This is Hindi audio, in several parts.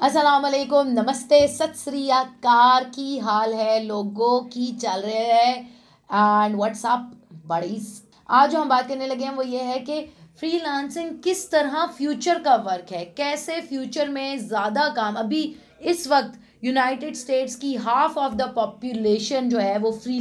अस्सलाम वालेकुम नमस्ते, सत अकार की हाल है, लोगों की चल रहे है एंड व्हाट्सअप बड़ीज आज जो हम बात करने लगे हैं, वो ये है कि फ्रीलांसिंग किस तरह फ्यूचर का वर्क है? कैसे फ्यूचर में ज़्यादा काम, अभी इस वक्त यूनाइटेड स्टेट्स की हाफ़ ऑफ़ द पॉपुलेशन जो है वो फ्री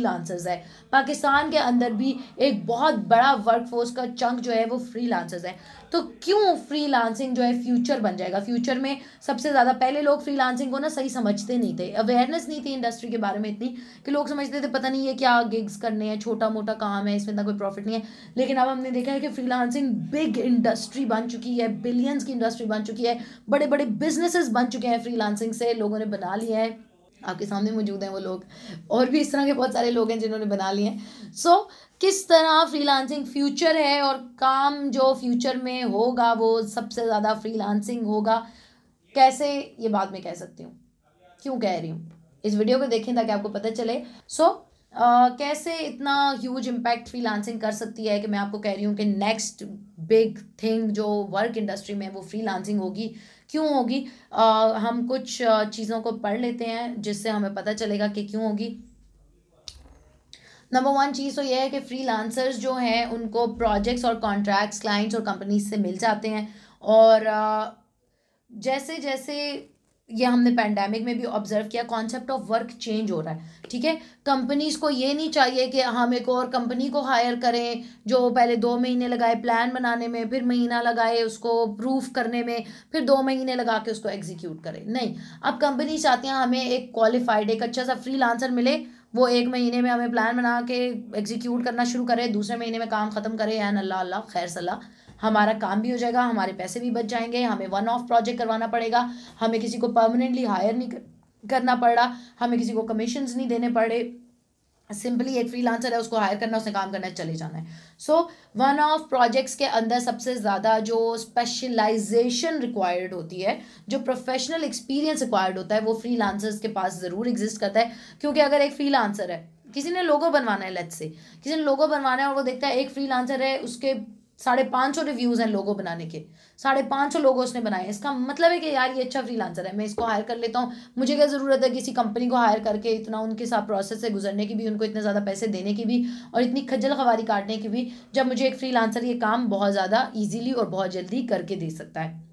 है। पाकिस्तान के अंदर भी एक बहुत बड़ा वर्क फोर्स का चंक जो है वो फ्री है। तो क्यों फ्री जो है फ्यूचर बन जाएगा? फ्यूचर में सबसे ज़्यादा पहले लोग फ्री को ना सही समझते नहीं थे। अवेयरनेस नहीं थी इंडस्ट्री के बारे में इतनी कि लोग समझते थे, पता नहीं है क्या गिग्स करने हैं छोटा मोटा काम है, इसमें इतना कोई प्रॉफिट नहीं है। लेकिन अब हमने देखा है कि फ्री बिग इंडस्ट्री बन चुकी है बिलियंस की इंडस्ट्री बन चुकी है बड़े बड़े बिजनेसेस बन चुके हैं फ्री से, लोगों ने बना लिया है। आपके सामने मौजूद हैं वो लोग। और भी इस तरह के बहुत सारे लोग हैं जिन्होंने बना लिए हैं। सो so, किस तरह फ्रीलांसिंग फ्यूचर है और काम जो फ्यूचर में होगा वो सबसे ज़्यादा फ्रीलांसिंग होगा? कैसे ये बात में कह सकती हूँ? क्यों कह रही हूँ? इस वीडियो को देखें ताकि आपको पता चले। सो so, Uh, कैसे इतना ह्यूज इम्पैक्ट फ्रीलांसिंग कर सकती है कि मैं आपको कह रही हूँ कि नेक्स्ट बिग थिंग जो वर्क इंडस्ट्री में वो फ्रीलांसिंग होगी। क्यों होगी? uh, हम कुछ चीज़ों को पढ़ लेते हैं जिससे हमें पता चलेगा कि क्यों होगी। नंबर वन चीज़ तो यह है कि फ्री लांसर्स जो हैं उनको प्रोजेक्ट्स और कॉन्ट्रैक्ट्स क्लाइंट्स और कंपनीज़ से मिल जाते हैं। और जैसे जैसे ये हमने पैंडेमिक में भी ऑब्ज़र्व किया कॉन्सेप्ट ऑफ़ वर्क चेंज हो रहा है, ठीक है? कंपनीज़ को ये नहीं चाहिए कि हम एक और कंपनी को हायर करें, जो पहले दो महीने लगाए प्लान बनाने में, फिर महीना लगाए उसको प्रूफ करने में, फिर दो महीने लगा के उसको एग्जीक्यूट करें। नहीं, अब कंपनी चाहती हैं हमें एक क्वालिफाइड एक अच्छा सा फ्री मिले, वो एक महीने में हमें प्लान बना के एग्जीक्यूट करना शुरू करे, दूसरे महीने में काम ख़त्म करे एन अल्लाह अल्लाह, खैर सलाह। हमारा काम भी हो जाएगा, हमारे पैसे भी बच जाएँगे, हमें वन ऑफ़ प्रोजेक्ट करवाना पड़ेगा, हमें किसी को परमानेंटली हायर नहीं करना पड़ हमें किसी को कमीशन नहीं देने पड़े सिंपली एक फ्री है, उसको हायर करना, उसने काम करना है, चले जाना है। सो वन ऑफ़ प्रोजेक्ट्स के अंदर सबसे ज़्यादा जो स्पेशलाइजेशन रिक्वायर्ड होती है, जो प्रोफेशनल एक्सपीरियंस रिक्वायर्ड होता है, वो फ्री के पास ज़रूर एग्जिस्ट करता है। क्योंकि अगर एक फ्री है, किसी ने लोगो बनवाना है लेट्स से किसी ने लोगो बनवाना है और वो देखता है एक फ्री है, उसके साढ़े पाँच सौ रिव्यूज़ हैं लोगों बनाने के। साढ़े पाँच सौ लोगों उसने बनाए। इसका मतलब है कि यार, ये अच्छा फ्रीलांसर है, मैं इसको हायर कर लेता हूँ। मुझे क्या ज़रूरत है किसी कंपनी को हायर करके इतना उनके साथ प्रोसेस से गुजरने की भी, उनको इतने ज़्यादा पैसे देने की भी और इतनी खज्जल खवारी काटने की भी, जब मुझे एक फ्रीलांसर ये काम बहुत ज़्यादा ईजिली और बहुत जल्दी करके दे सकता है।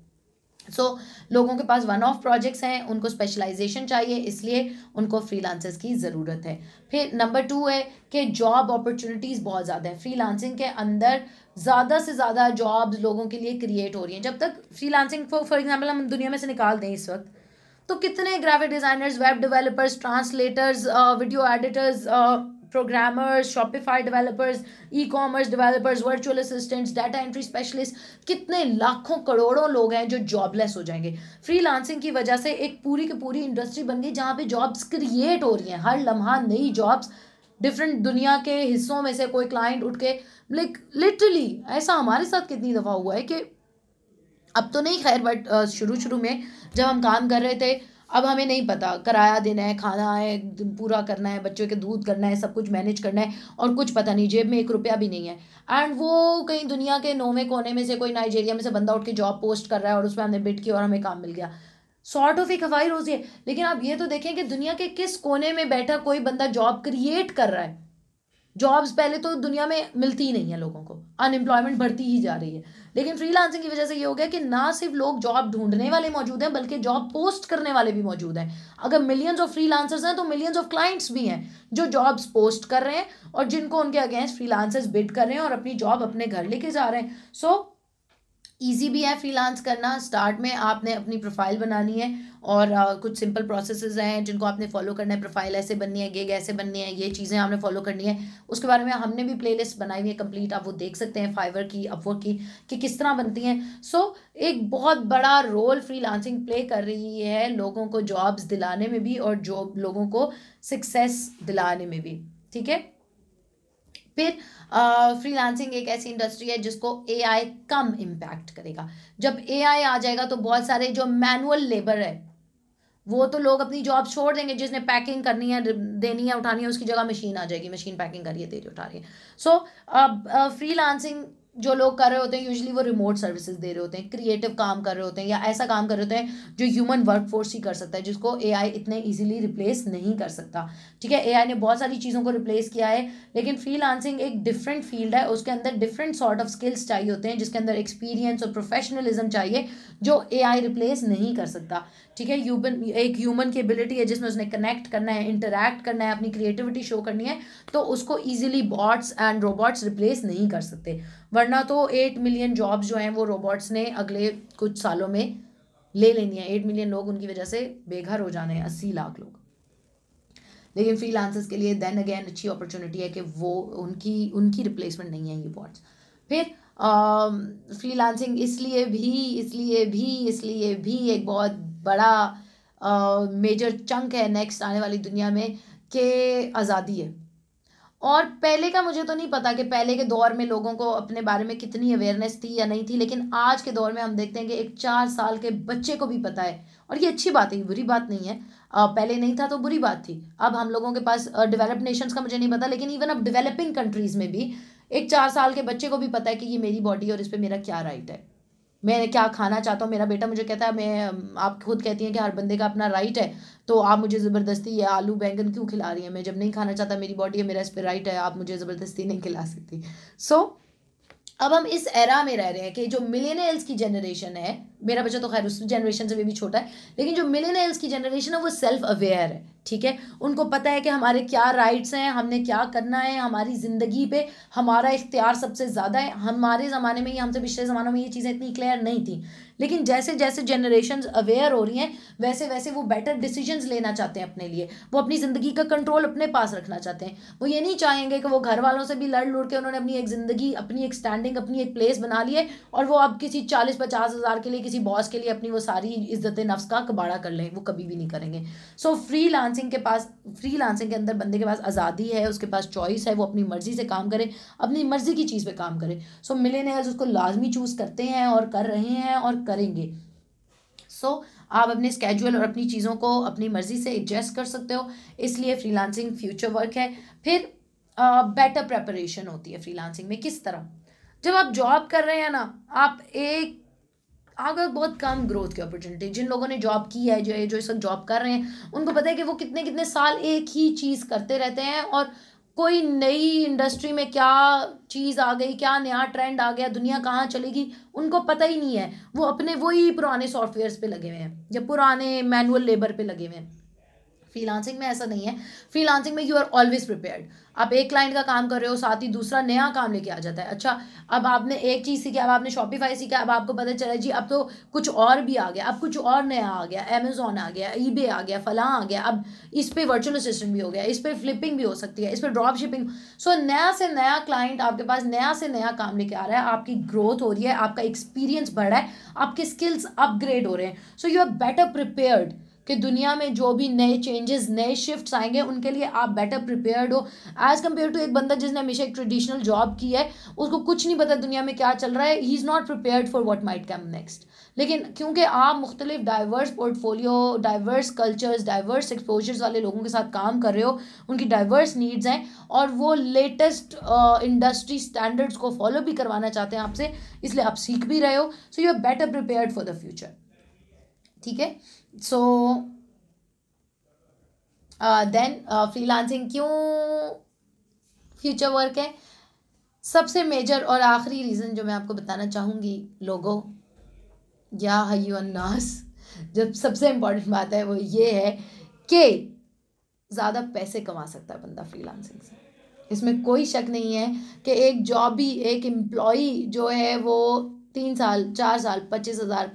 सो so, लोगों के पास वन ऑफ़ प्रोजेक्ट्स हैं उनको स्पेशलाइजेशन चाहिए इसलिए उनको फ्रीलांसर्स की ज़रूरत है। फिर नंबर टू है कि जॉब अपॉर्चुनिटीज़ बहुत ज़्यादा है। फ्रीलांसिंग के अंदर ज़्यादा से ज़्यादा जॉब्स लोगों के लिए क्रिएट हो रही हैं। जब तक फ्रीलांसिंग फॉर एग्जांपल हम दुनिया में से निकाल दें इस वक्त तो कितने graphic designers web developers translators video editors programmers Shopify developers e commerce developers virtual assistants data entry specialist कितने लाखों करोड़ों लोग हैं जो जॉबलेस हो जाएँगे। फ्री की वजह से एक पूरी की पूरी इंडस्ट्री बन गई जहाँ पे जॉब्स क्रिएट हो रही हैं। हर लम्हा नई जॉब्स डिफरेंट दुनिया के हिस्सों में से कोई क्लाइंट उठ के लाइक लिटरली ऐसा हमारे साथ कितनी दफ़ा हुआ है कि अब तो नहीं खैर बट शुरू शुरू में जब हम काम कर रहे थे अब हमें नहीं पता, किराया देना है, खाना है, पूरा करना है, बच्चों के दूध करना है, सब कुछ मैनेज करना है और कुछ पता नहीं, जेब में एक रुपया भी नहीं है। एंड वो कहीं दुनिया के नौवे कोने में से कोई नाइजेरिया में से बंदा उठ के जॉब पोस्ट कर रहा है और उसमें हमने बिट किया और हमें काम मिल गया। सॉर्ट ऑफ़ एक हवाई रोजी है लेकिन आप ये तो देखें कि दुनिया के किस कोने में बैठा कोई बंदा जॉब क्रिएट कर रहा है। जॉब्स पहले तो दुनिया में मिलती ही नहीं है लोगों को। अनएम्प्लॉयमेंट बढ़ती ही जा रही है। लेकिन फ्रीलांसिंग की वजह से ये हो गया कि ना सिर्फ़ लोग जॉब ढूँढने वाले मौजूद हैं बल्कि जॉब पोस्ट करने वाले भी मौजूद हैं। अगर मिलियंस ऑफ़ फ्रीलांसर्स हैं तो मिलियंस ऑफ़ क्लाइंट्स भी हैं जो जॉब्स पोस्ट कर रहे हैं और जिनको उनके अगेंस्ट फ्रीलांसर्स बिड कर रहे हैं और अपनी जॉब अपने घर लेके जा रहे हैं। सो so, ईजी भी है फ्रीलांस करना। स्टार्ट में आपने अपनी प्रोफ़ाइल बनानी है और uh, कुछ सिंपल प्रोसेसेस हैं जिनको आपने फॉलो करना है। प्रोफ़ाइल ऐसे बननी है गेग ऐसे बननी है ये चीज़ें आपने फॉलो करनी है। उसके बारे में हमने भी प्लेलिस्ट बनाई हुई है कंप्लीट आप वो देख सकते हैं फाइवर की अपवर्क की कि किस तरह बनती हैं। सो so, एक बहुत बड़ा रोल फ्रीलांसिंग प्ले कर रही है लोगों को जॉब्स दिलाने में भी और जॉब लोगों को सक्सेस दिलाने में भी। ठीक है? फिर फ्रीलांसिंग एक ऐसी इंडस्ट्री है जिसको एआई कम इम्पैक्ट करेगा। जब एआई आ जाएगा तो बहुत सारे जो मैनुअल लेबर है, वो तो लोग अपनी जॉब छोड़ देंगे, जिसने पैकिंग करनी है, देनी है, उठानी है, उसकी जगह मशीन आ जाएगी मशीन पैकिंग करिए दे रही उठा रही है। सो फ्री फ्रीलांसिंग जो लोग कर रहे होते हैं यूजली वो रिमोट सर्विसेज़ दे रहे होते हैं क्रिएटिव काम कर रहे होते हैं या ऐसा काम कर रहे होते हैं जो ह्यूमन वर्क फोर्स ही कर सकता है, जिसको एआई इतने इजीली रिप्लेस नहीं कर सकता। ठीक है एआई ने बहुत सारी चीज़ों को रिप्लेस किया है, लेकिन फ्री लांसिंग एक डिफरेंट फ़ील्ड है, उसके अंदर डिफरेंट सॉर्ट ऑफ़ स्किल्स चाहिए होते हैं, जिसके अंदर एक्सपीरियंस और प्रोफेशनलिज्म चाहिए, जो एआई रिप्लेस नहीं कर सकता। ठीक है ह्यूमन एक ह्यूमन की एबिलिटी है, जिसमें उसने कनेक्ट करना है इंटरेक्ट करना है, अपनी क्रिएटिविटी शो करनी है तो उसको easily bots and robots replace नहीं कर सकते। तो एट मिलियन जॉब्स जो हैं वो रोबोट्स ने अगले कुछ सालों में ले लेनी है। एट मिलियन लोग उनकी वजह से बेघर हो जाने हैं अस्सी लाख लोग। लेकिन फ्री के लिए देन अगेन अच्छी अपॉर्चुनिटी है कि वो उनकी उनकी रिप्लेसमेंट नहीं है ये बॉट्स फिर फ्री लांसिंग इसलिए भी इसलिए भी इसलिए भी एक बहुत बड़ा मेजर uh, चंक है नेक्स्ट आने वाली दुनिया में कि आज़ादी है। और पहले का मुझे तो नहीं पता कि पहले के दौर में लोगों को अपने बारे में कितनी अवेयरनेस थी या नहीं थी लेकिन आज के दौर में हम देखते हैं कि एक चार साल के बच्चे को भी पता है। और ये अच्छी बात है बुरी बात नहीं है। आ, पहले नहीं था तो बुरी बात थी। अब हम लोगों के पास डेवलप नेशंस का मुझे नहीं पता लेकिन इवन अब डेवलपिंग कंट्रीज़ में भी एक चार साल के बच्चे को भी पता है कि ये मेरी बॉडी और इस पर मेरा क्या राइट है। मैं क्या खाना चाहता हूँ? मेरा बेटा मुझे कहता है मैं आप खुद कहती हैं कि हर बंदे का अपना राइट है तो आप मुझे ज़बरदस्ती ये आलू बैंगन क्यों खिला रही हैं? मैं जब नहीं खाना चाहता मेरी बॉडी है मेरा इस पर राइट है आप मुझे ज़बरदस्ती नहीं खिला सकती। सो so, अब हम इस एरा में रह रहे हैं कि जो मिलेनियल्स की जनरेशन है मेरा बच्चा तो खैर उस जनरेशन से भी छोटा है लेकिन जो मिलेनियल्स की जनरेशन है वो सेल्फ अवेयर है। ठीक है? उनको पता है कि हमारे क्या राइट्स हैं, हमने क्या करना है, हमारी ज़िंदगी पे हमारा इख्तियार सबसे ज़्यादा है। हमारे ज़माने में ये हमसे पिछले ज़मानों में ये चीज़ें इतनी क्लियर नहीं थी। लेकिन जैसे जैसे जनरेशन अवेयर हो रही हैं, वैसे वैसे वो बेटर डिसीजंस लेना चाहते हैं अपने लिए। वो अपनी ज़िंदगी का कंट्रोल अपने पास रखना चाहते हैं। वो ये नहीं चाहेंगे कि वो घर वालों से भी लड़ लुड़ के उन्होंने अपनी एक ज़िंदगी, अपनी एक स्टैंडिंग अपनी एक प्लेस बना ली है और वो अब किसी चालीस पचास हज़ार के लिए, किसी बॉस के लिए अपनी वो सारी इज़्ज़त, नफ्स का कबाड़ा कर लें, वो कभी भी नहीं करेंगे। सो फ्री लांसिंग के पास फ्री लांसिंग के अंदर बंदे के पास आज़ादी है, उसके पास चॉइस है, वो अपनी मर्ज़ी से काम करे, अपनी मर्ज़ी की चीज़ पर काम करे। सो मिले उसको लाजमी चूज़ करते हैं और कर रहे हैं और करेंगे। सो so, आप अपने स्केजुअल और अपनी चीज़ों को अपनी मर्ज़ी से एडजस्ट कर सकते हो। इसलिए फ्रीलांसिंग फ्यूचर वर्क है। फिर बेटर uh, प्रेपरेशन होती है फ्रीलांसिंग में किस तरह? जब आप जॉब कर रहे हैं ना आप एक अगर बहुत कम ग्रोथ की अपॉर्चुनिटी जिन लोगों ने जॉब की है जो जो इस वक्त जॉब कर रहे हैं उनको पता है कि वो कितने कितने साल एक ही चीज़ करते रहते हैं और कोई नई इंडस्ट्री में क्या चीज़ आ गई, क्या नया ट्रेंड आ गया, दुनिया कहाँ चलेगी, उनको पता ही नहीं है। वो अपने वही पुराने सॉफ्टवेयर्स पे लगे हुए हैं, या पुराने मैनुअल लेबर पे लगे हुए हैं। फ्रीलांसिंग में ऐसा नहीं है। फ्रीलांसिंग में यू आर ऑलवेज प्रिपेयर्ड आप एक क्लाइंट का काम कर रहे हो, साथ ही दूसरा नया काम लेके आ जाता है। अच्छा अब आपने एक चीज़ सीखी, अब आपने शॉपिफाई सीखा, अब आपको पता चला जी, अब तो कुछ और भी आ गया, अब कुछ और नया आ गया अमेजोन आ गया ई आ गया, फलां आ गया, अब इस पर वर्चुअल असिस्टेंट भी हो गया, इस पर फ्लिपिंग भी हो सकती है, इस पर ड्रॉप शिपिंग सो नया से नया क्लाइंट आपके पास, नया से नया काम लेके आ रहा है, आपकी ग्रोथ हो रही है, आपका एक्सपीरियंस बढ़ रहा है, आपके स्किल्स अपग्रेड हो रहे हैं। So you are better prepared कि दुनिया में जो भी नए चेंजेस नए शिफ्ट्स आएँगे, उनके लिए आप बेटर प्रिपेयर्ड हो। एज़ कंपेयर टू एक बंदा जिसने हमेशा एक ट्रेडिशनल जॉब की है, उसको कुछ नहीं पता दुनिया में क्या चल रहा है। He is not prepared for what might come next लेकिन क्योंकि आप मुख्तलिफ़ diverse portfolio diverse cultures diverse exposures वाले लोगों के साथ काम कर रहे हो, उनकी डाइवर्स नीड्स हैं, और वो लेटेस्ट इंडस्ट्री स्टैंडर्ड्स को फॉलो भी करवाना चाहते हैं आपसे, इसलिए आप सीख भी रहे हो। So you are better prepared for the future ठीक है? सो देन फ्रीलांसिंग क्यों फ्यूचर वर्क है? सबसे मेजर और आखिरी रीज़न जो मैं आपको बताना चाहूँगी लोगों, या नास जब सबसे इम्पोर्टेंट बात है वो ये है कि ज़्यादा पैसे कमा सकता है बंदा फ्रीलांसिंग से। इसमें कोई शक नहीं है कि एक जॉबी एक एम्प्लॉई जो है वो तीन साल, चार साल, पच्चीस हज़ार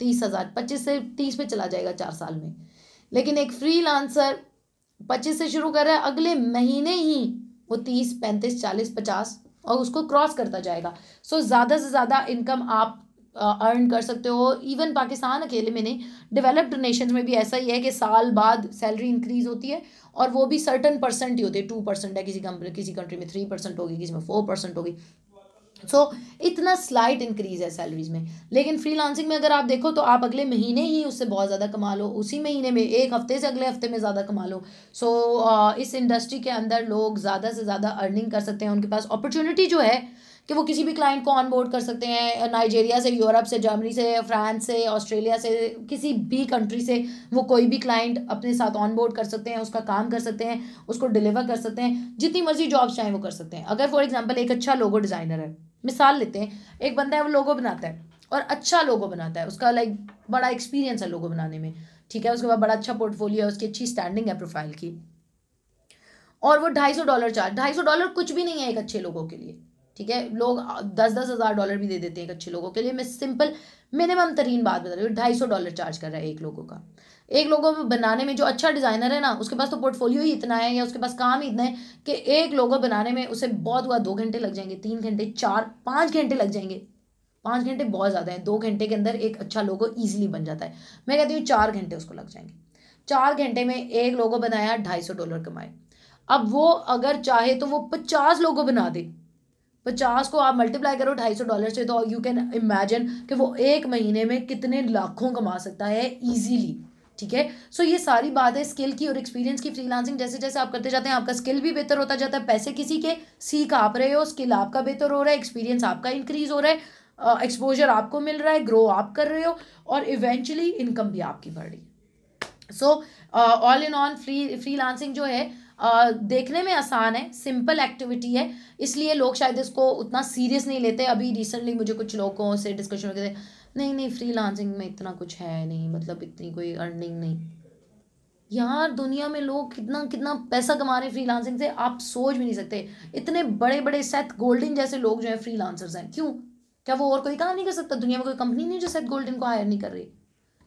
तीस हज़ार पच्चीस से तीस पे चला जाएगा चार साल में। लेकिन एक फ्री लांसर पच्चीस से शुरू कर रहा है अगले महीने ही वो तीस पैंतीस चालीस पचास और उसको क्रॉस करता जाएगा। सो so, ज़्यादा से ज़्यादा इनकम आप अर्न कर सकते हो। इवन पाकिस्तान अकेले में नहीं डेवलप्ड नेशन में भी ऐसा ही है कि साल बाद सैलरी इंक्रीज होती है और वो भी सर्टन परसेंट ही होती है। टू परसेंट है किसी कंपनी किसी कंट्री में थ्री परसेंट होगी किसी में फोर परसेंट होगी। सो so, इतना स्लाइट इंक्रीज है सैलरीज में। लेकिन फ्रीलांसिंग में अगर आप देखो तो आप अगले महीने ही उससे बहुत ज़्यादा कमा लो। उसी महीने में एक हफ़्ते से अगले हफ़्ते में ज़्यादा कमा लो। सो so, इस इंडस्ट्री के अंदर लोग ज़्यादा से ज़्यादा अर्निंग कर सकते हैं। उनके पास अपॉर्चुनिटी जो है कि वो किसी भी क्लाइंट को ऑन बोर्ड कर सकते हैं। नाइजेरिया से यूरोप से जर्मनी से फ्रांस से ऑस्ट्रेलिया से किसी भी कंट्री से वो कोई भी क्लाइंट अपने साथ ऑन बोर्ड कर सकते हैं उसका काम कर सकते हैं उसको डिलीवर कर सकते हैं। जितनी मर्ज़ी जॉब्स चाहें वो कर सकते हैं। अगर फॉर एग्ज़ाम्पल एक अच्छा लोगो डिज़ाइनर है। मिसाल लेते हैं, एक बंदा है, वो लोगो बनाता है और अच्छा लोगो बनाता है, उसका लाइक बड़ा एक्सपीरियंस है लोगो बनाने में, ठीक है? उसके बाद बड़ा अच्छा पोर्टफोलियो है, उसकी अच्छी स्टैंडिंग है प्रोफ़ाइल की और वो ढाई सौ डॉलर चार्ज ढाई सौ डॉलर कुछ भी नहीं है एक अच्छे लोगों के लिए। ठीक है? लोग दस दस हज़ार डॉलर भी दे देते हैं अच्छे लोगों के लिए। मैं सिंपल मिनिमम तरीन बात बता रही हूँ, ढाई सौ डॉलर चार्ज कर रहा है एक लोगों का। एक लोगों में बनाने में जो अच्छा डिज़ाइनर है ना, उसके पास तो पोर्टफोलियो ही इतना है या उसके पास काम ही इतना है कि एक लोगो बनाने में उसे बहुत हुआ, दो घंटे लग जाएँगे, तीन घंटे, चार, पाँच घंटे लग जाएँगे। पाँच घंटे बहुत ज़्यादा है, दो घंटे के अंदर एक अच्छा लोगो ईजिली बन जाता है। मैं कहती हूँ चार घंटे उसको लग जाएँगे। चार घंटे में एक लोगो बनाया, ढाई सौ डॉलर कमाए। अब वो अगर चाहे तो वो पचास लोगो बना दे। पचास को आप मल्टीप्लाई करो ढाई सौ डॉलर से तो यू कैन इमेजिन कि वो एक महीने में कितने लाखों कमा सकता है ईजीली ठीक है? सो ये सारी बात है स्किल की और एक्सपीरियंस की फ्रीलांसिंग जैसे जैसे आप करते जाते हैं आपका स्किल भी बेहतर होता जाता है पैसे किसी के सीख आप रहे हो स्किल आपका बेहतर हो रहा है एक्सपीरियंस आपका इंक्रीज हो रहा है एक्सपोजर uh, आपको मिल रहा है ग्रो आप कर रहे हो और इवेंचुअली इनकम भी आपकी बढ़ रही है। So all in on free freelancing जो है Uh, देखने में आसान है सिंपल एक्टिविटी है इसलिए लोग शायद इसको उतना सीरियस नहीं लेते। अभी रिसेंटली मुझे कुछ लोगों से डिस्कशन होते थे नहीं नहीं फ्री लांसिंग में इतना कुछ है नहीं मतलब इतनी कोई अर्निंग नहीं। यार दुनिया में लोग कितना कितना पैसा कमा रहे हैं फ्री लांसिंग से आप सोच भी नहीं सकते। इतने बड़े बड़े सेथ गोल्डन जैसे लोग जो है फ्री लांसर्स हैं क्यों? क्या वो और कोई काम नहीं कर सकता? दुनिया में कोई कंपनी नहीं जो सेथ गोल्डन को हायर नहीं कर रही?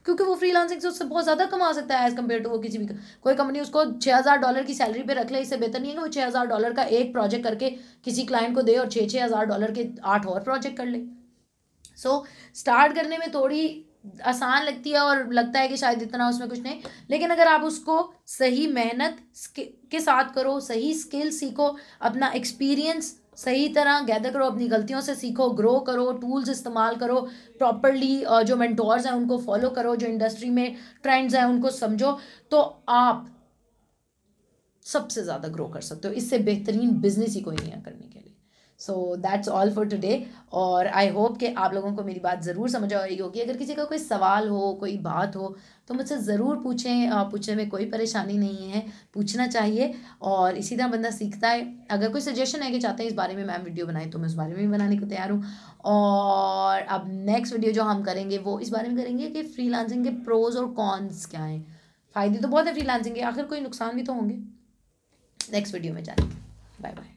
क्योंकि वो फ्री लांसिंग से उससे बहुत ज़्यादा कमा सकता है एज़ कंपेयर टू वो किसी भी कोई कंपनी उसको छः हज़ार डॉलर की सैलरी पे रख ले इससे बेहतर नहीं है कि वो छः हज़ार डॉलर का एक प्रोजेक्ट करके किसी क्लाइंट को दे और छः छः हज़ार डॉलर के आठ और प्रोजेक्ट कर ले। सो so, स्टार्ट करने में थोड़ी आसान लगती है और लगता है कि शायद इतना उसमें कुछ नहीं। लेकिन अगर आप उसको सही मेहनत के साथ करो सही स्किल सीखो अपना एक्सपीरियंस सही तरह, गैदर करो, अपनी गलतियों से सीखो ग्रो करो टूल्स इस्तेमाल करो प्रॉपरली जो मैंटोर्स हैं, उनको फॉलो करो, जो इंडस्ट्री में ट्रेंड्स हैं, उनको समझो तो आप सबसे ज़्यादा ग्रो कर सकते हो। इससे बेहतरीन बिज़नेस ही कोई नहीं है करने के लिए। So that's all for today और आई होप कि आप लोगों को मेरी बात ज़रूर समझ आई होगी। अगर किसी का कोई सवाल हो, कोई बात हो तो मुझसे ज़रूर पूछें। पूछने में कोई परेशानी नहीं है। पूछना चाहिए। और इसी तरह बंदा सीखता है। अगर कोई सजेशन है कि चाहते हैं इस बारे में मैम वीडियो बनाएँ तो मैं उस बारे में भी बनाने को तैयार हूँ। और अब नेक्स्ट वीडियो जो हम करेंगे, वो इस बारे में करेंगे कि फ्री के प्रोज और कॉन्स क्या हैं। फ़ायदे तो बहुत है फ्री के। आखिर कोई नुकसान भी तो होंगे। नेक्स्ट वीडियो में जाएँगे बाय बाय